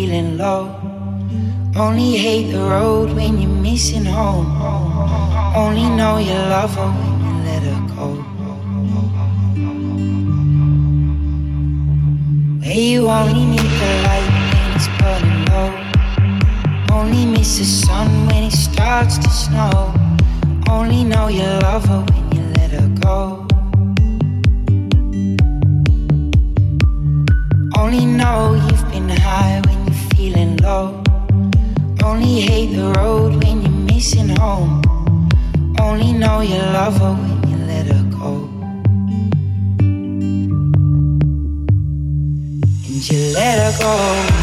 feeling low. Only hate the road when you're missing home. only know you love her when you let her go. And you let her go.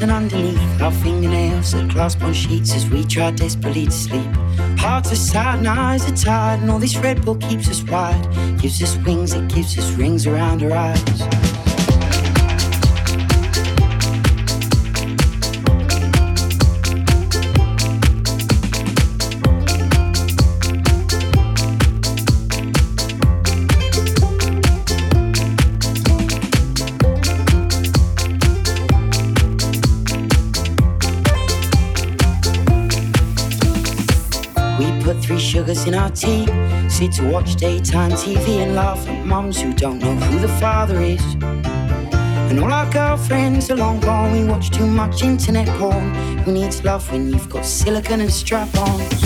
And underneath our fingernails that clasp on sheets as we try desperately to sleep. Hearts are sad and eyes are tired, and all this Red Bull keeps us wide. Gives us wings, it gives us rings around our eyes. Tea. Sit to watch daytime TV and laugh at mums who don't know who the father is. And all our girlfriends are long gone. We watch too much internet porn. Who needs love when you've got silicon and strap ons?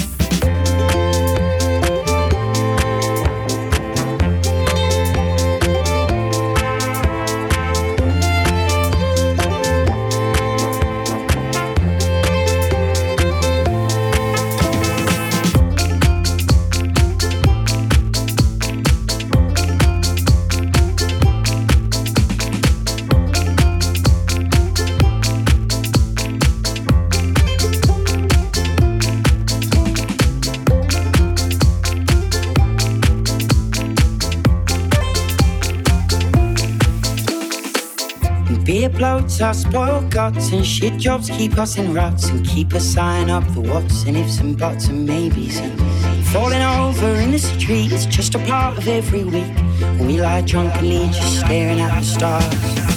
Our spoiled guts and shit jobs keep us in ruts and keep us signing up for what's and ifs and buts and maybes. and Falling over in the street is just a part of every week when we lie drunkenly just staring at the stars.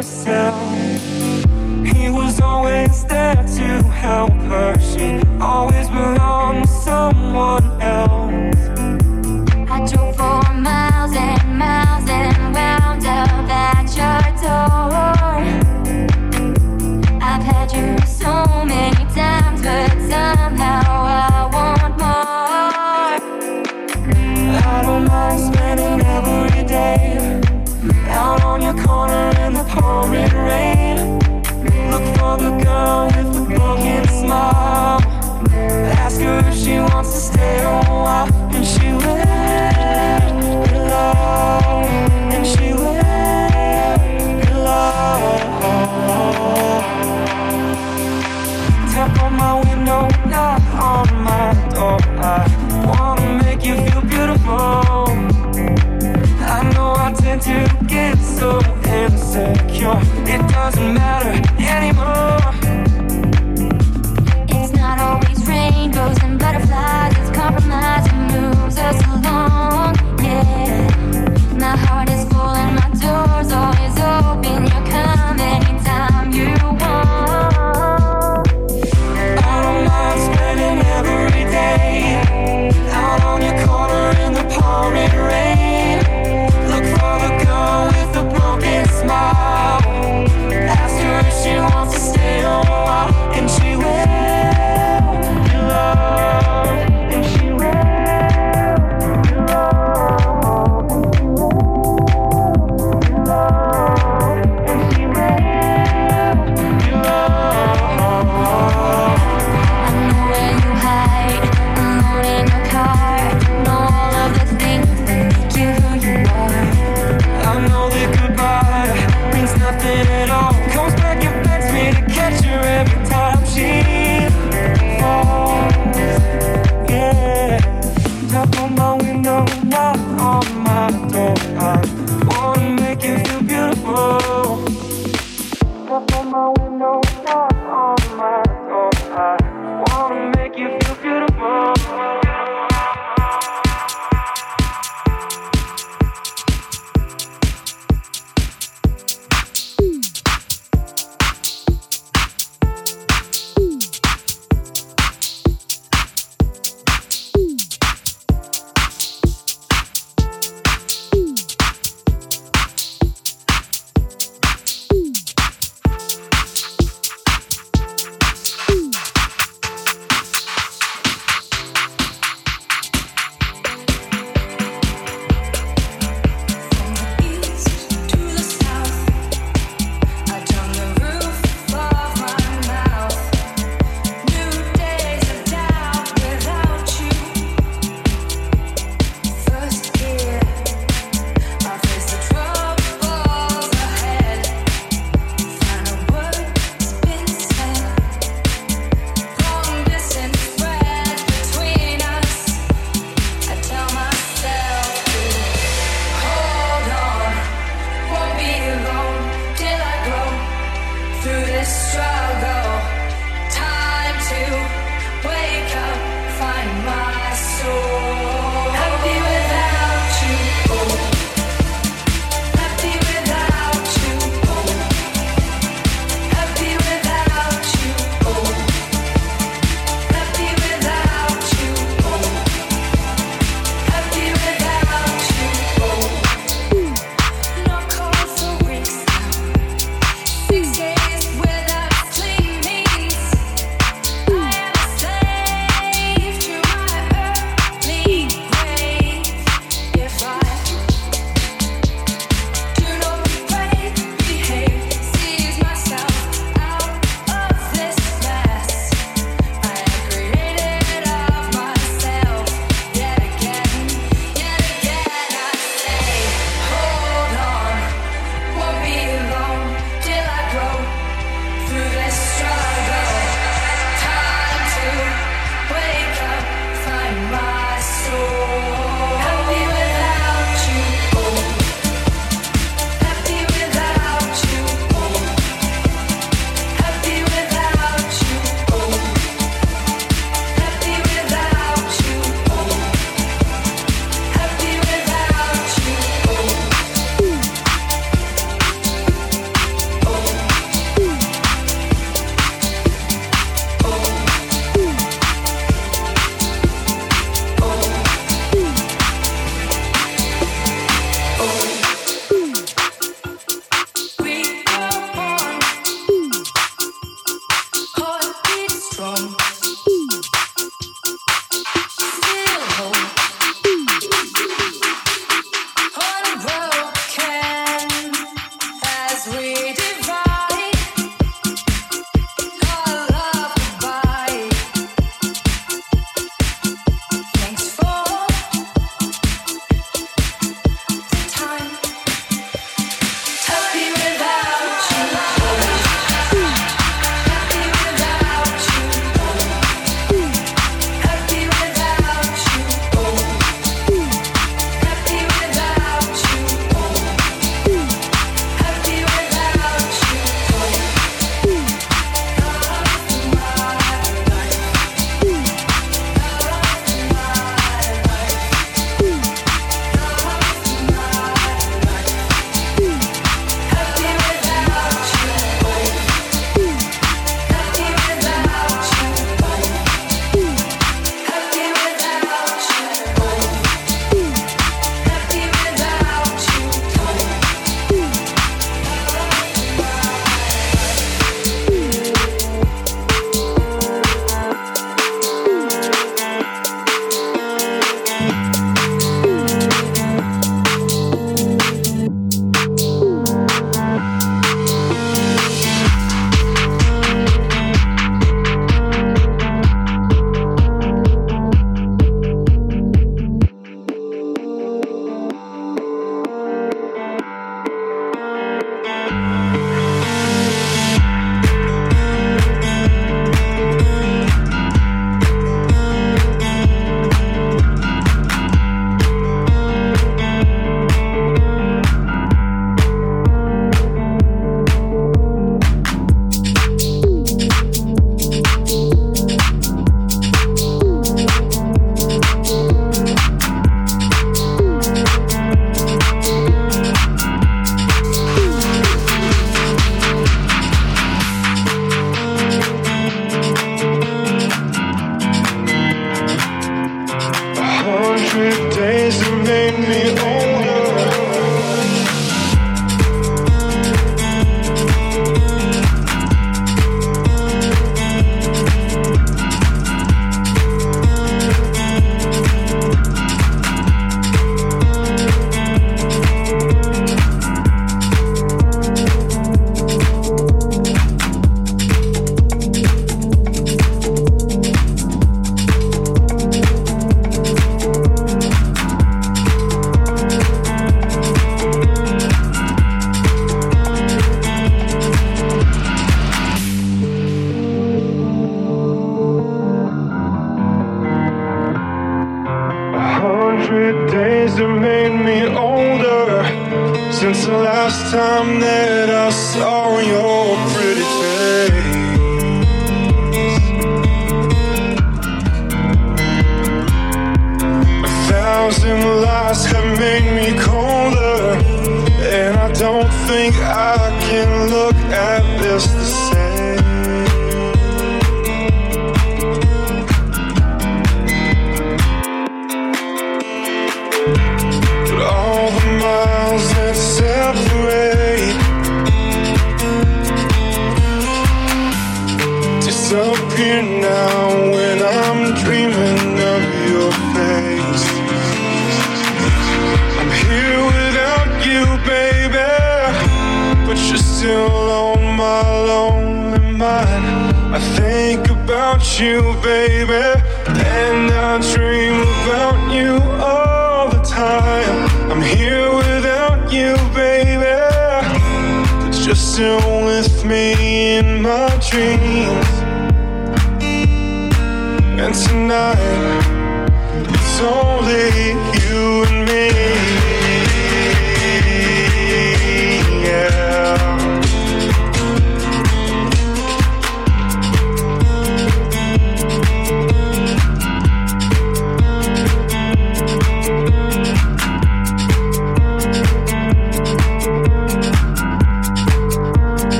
With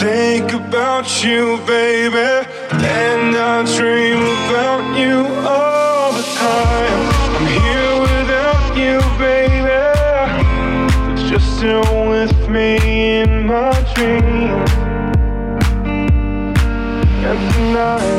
think about you, baby, and I dream about you all the time. I'm here without you, baby, but you're still with me in my dreams. And tonight.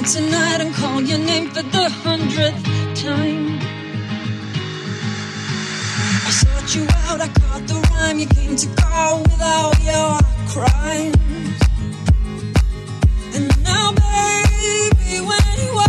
come tonight and call your name for the hundredth time. I sought you out, I caught the rhyme. You came to call without your crimes. And now, baby, when you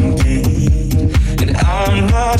I play with in my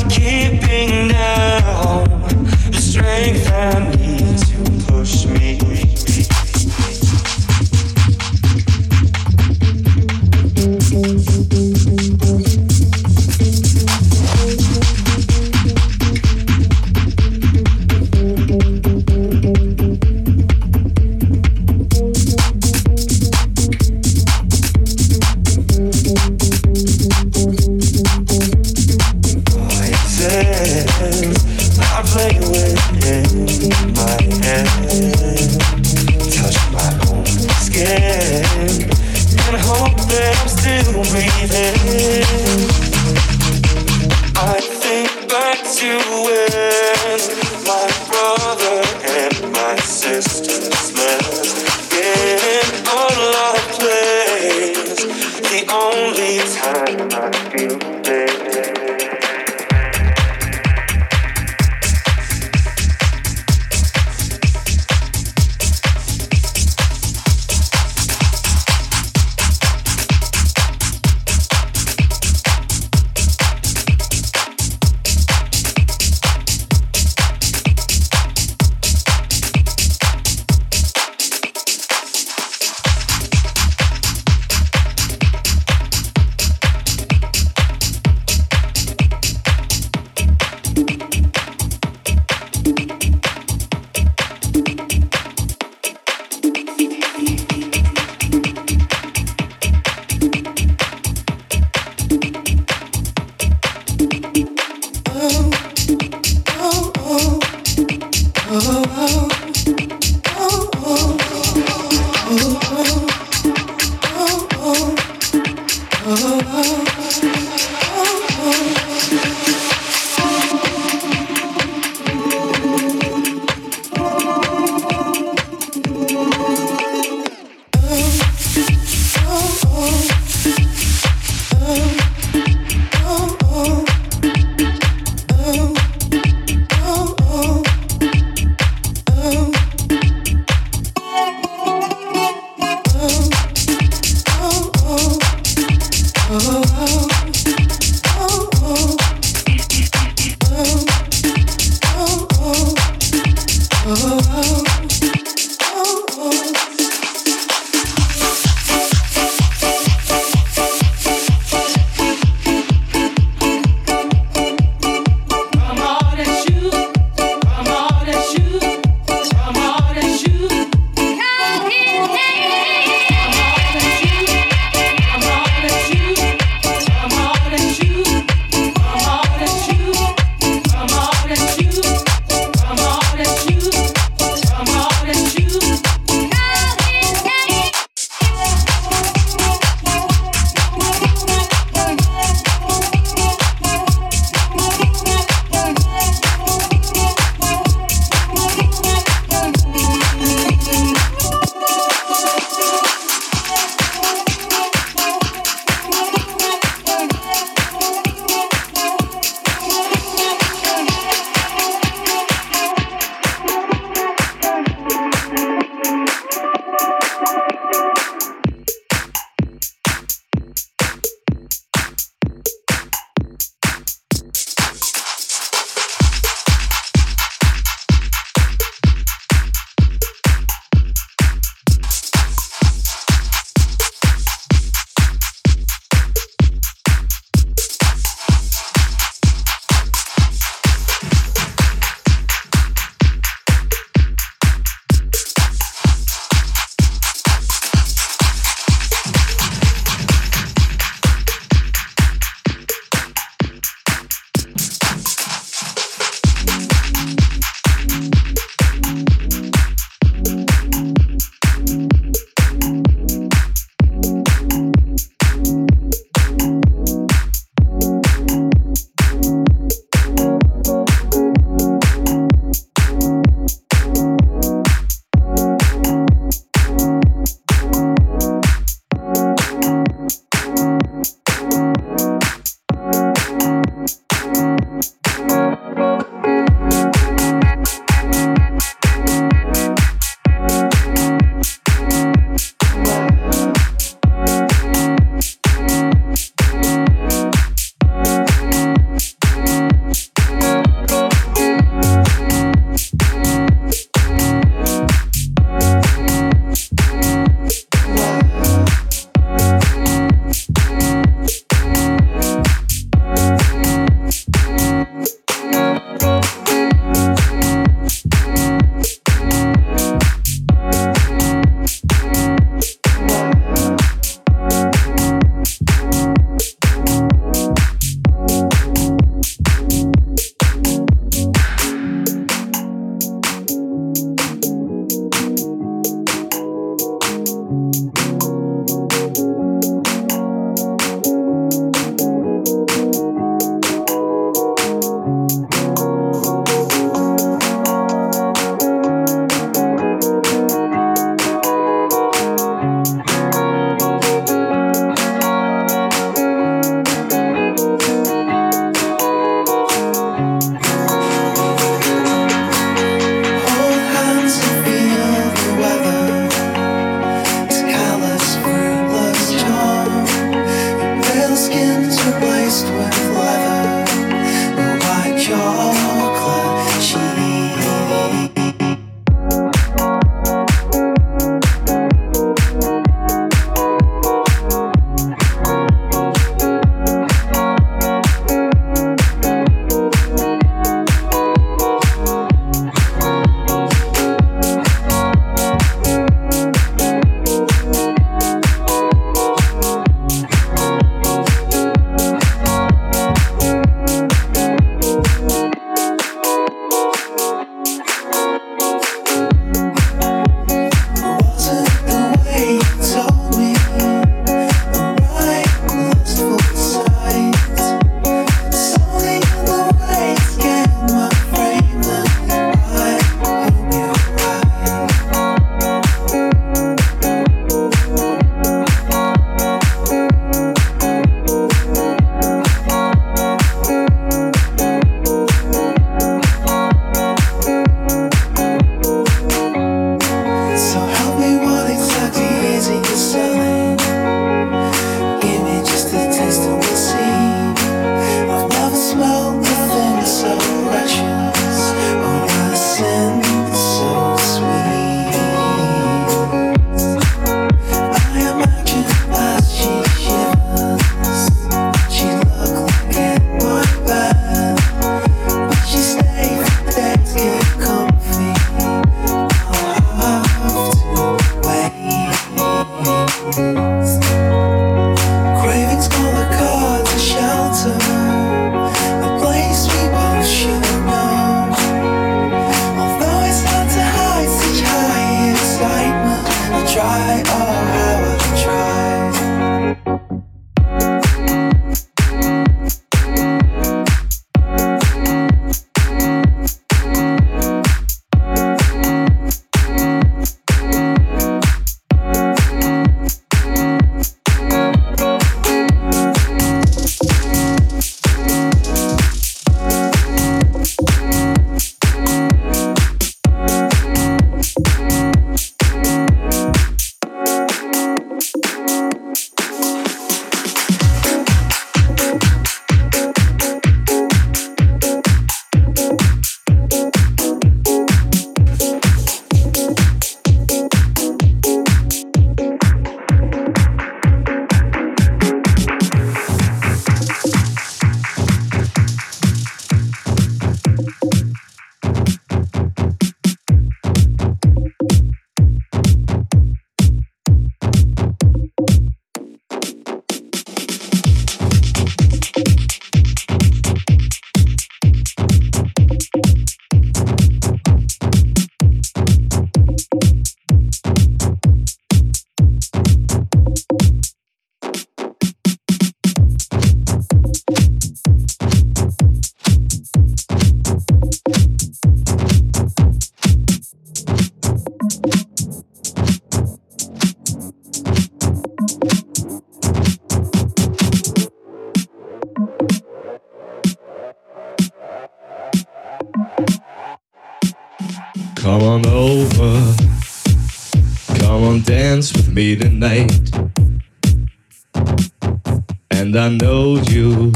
I know you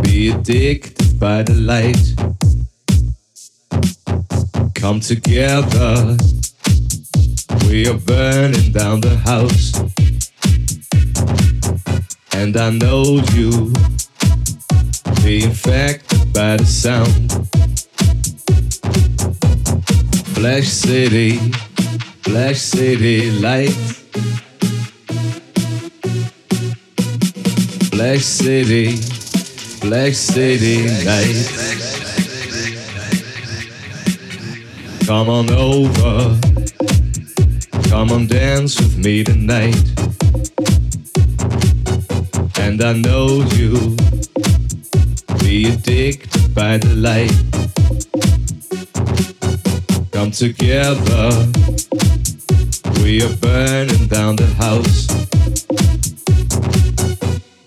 be addicted by the light. Come together. We are burning down the house. And I know you be infected by the sound. Flash City, Flash City light. Flash City, Flash City night. Come on over, come on dance with me tonight. And I know you be addicted by the light come together. We are burning down the house.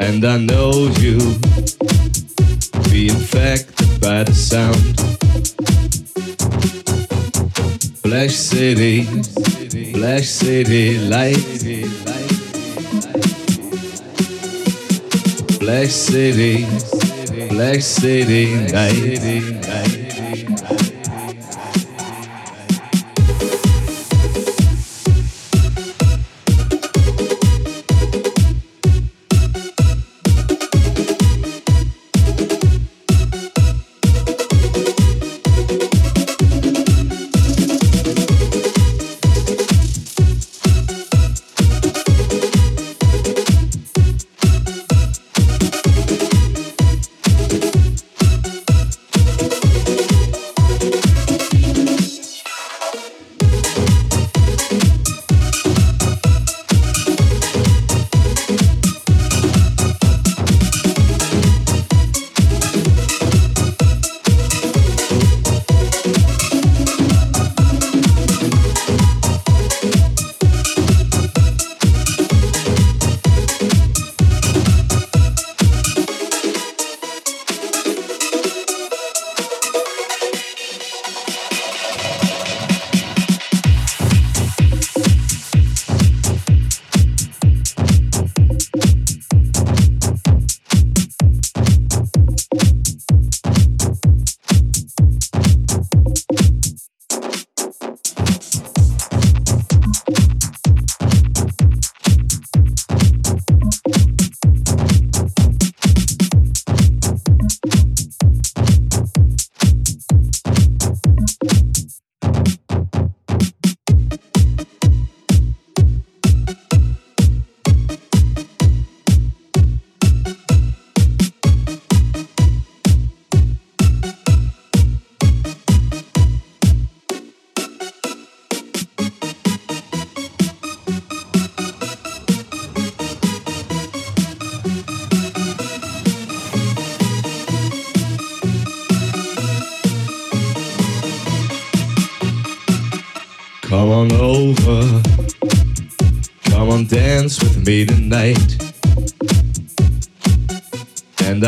And I know you be infected by the sound. Flash City, Flash City light. Flash City, Flash City night.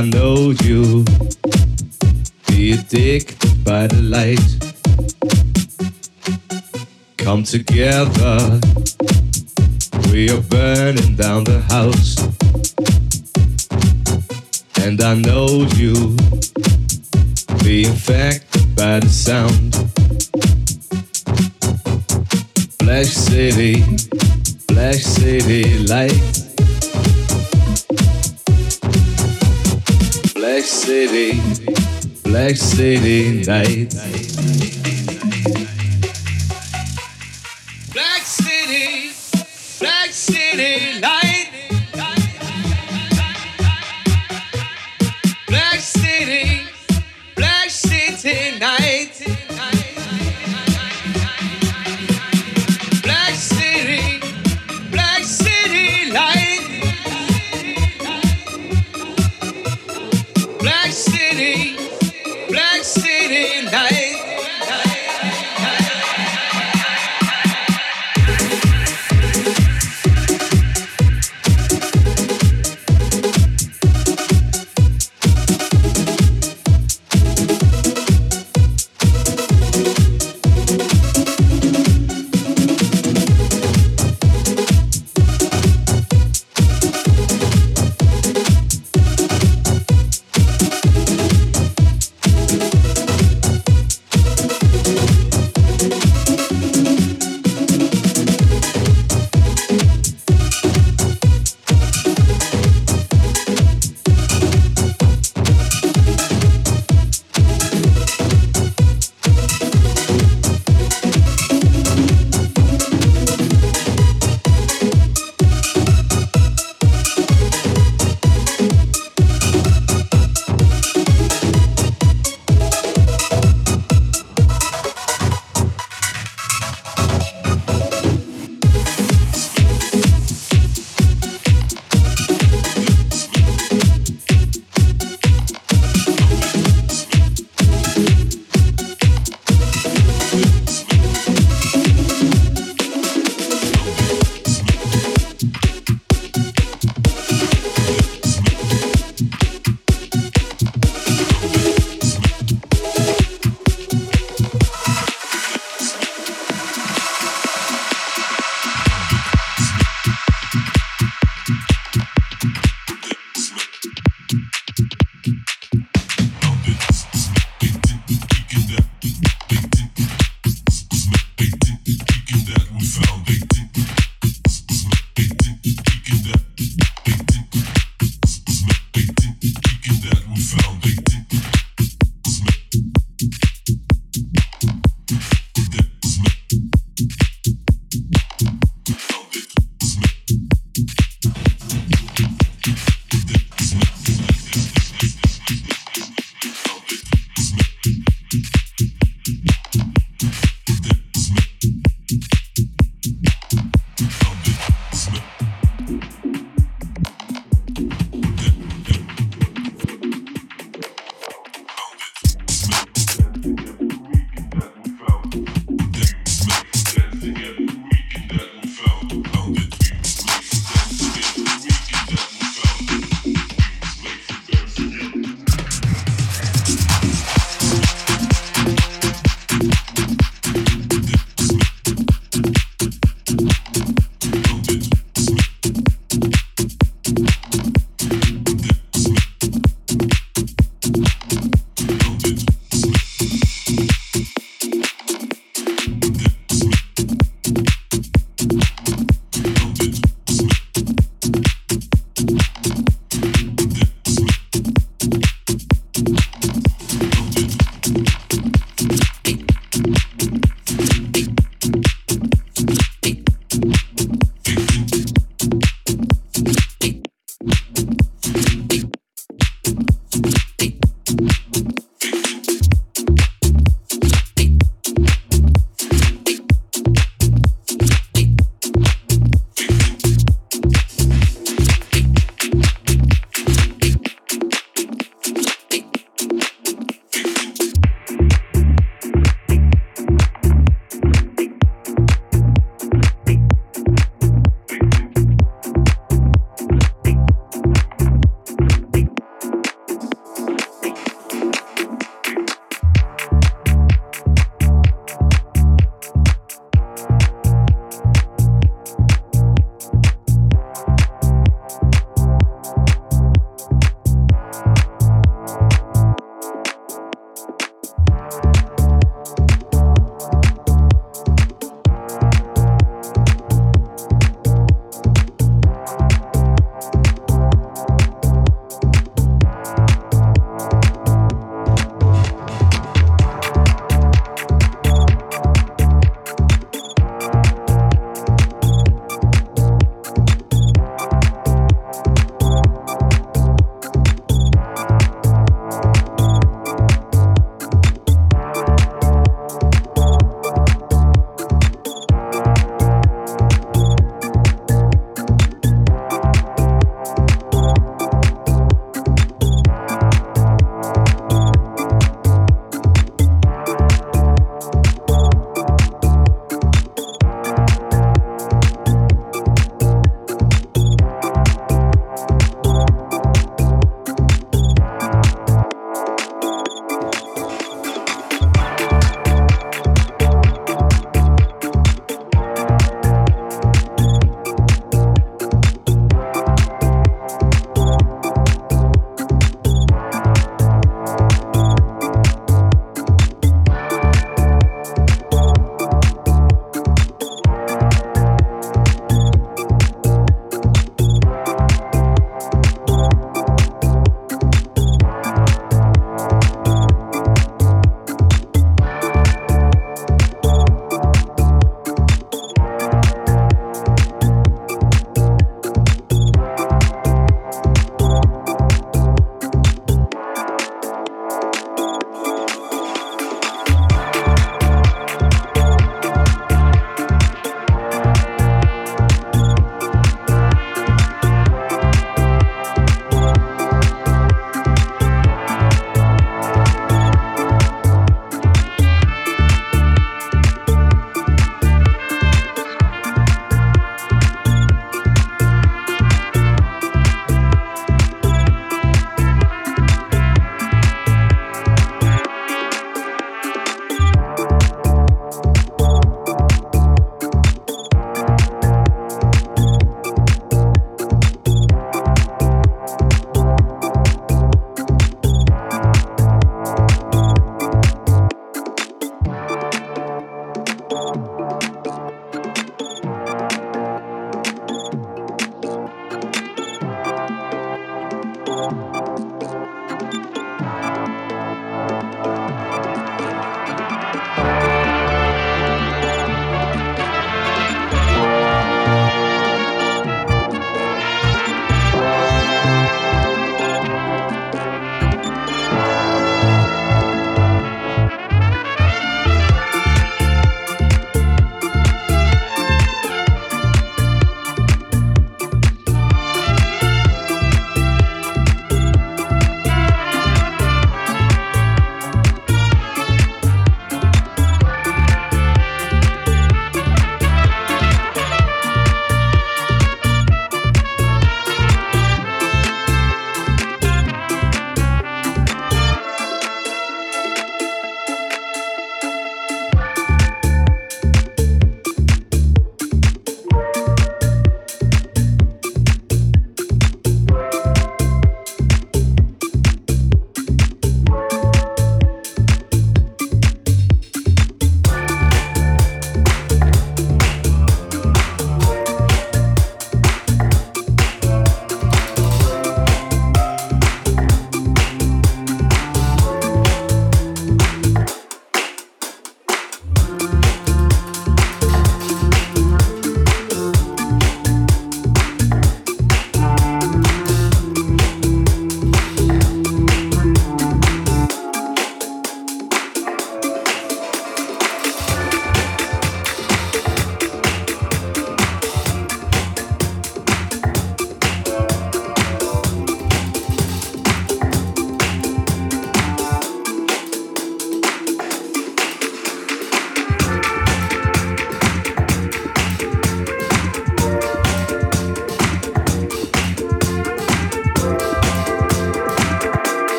I know you be addicted by the light. Come together. We are burning down the house. And I know you be infected by the sound. Flash City, Flash City light. Flash City, Flash City night.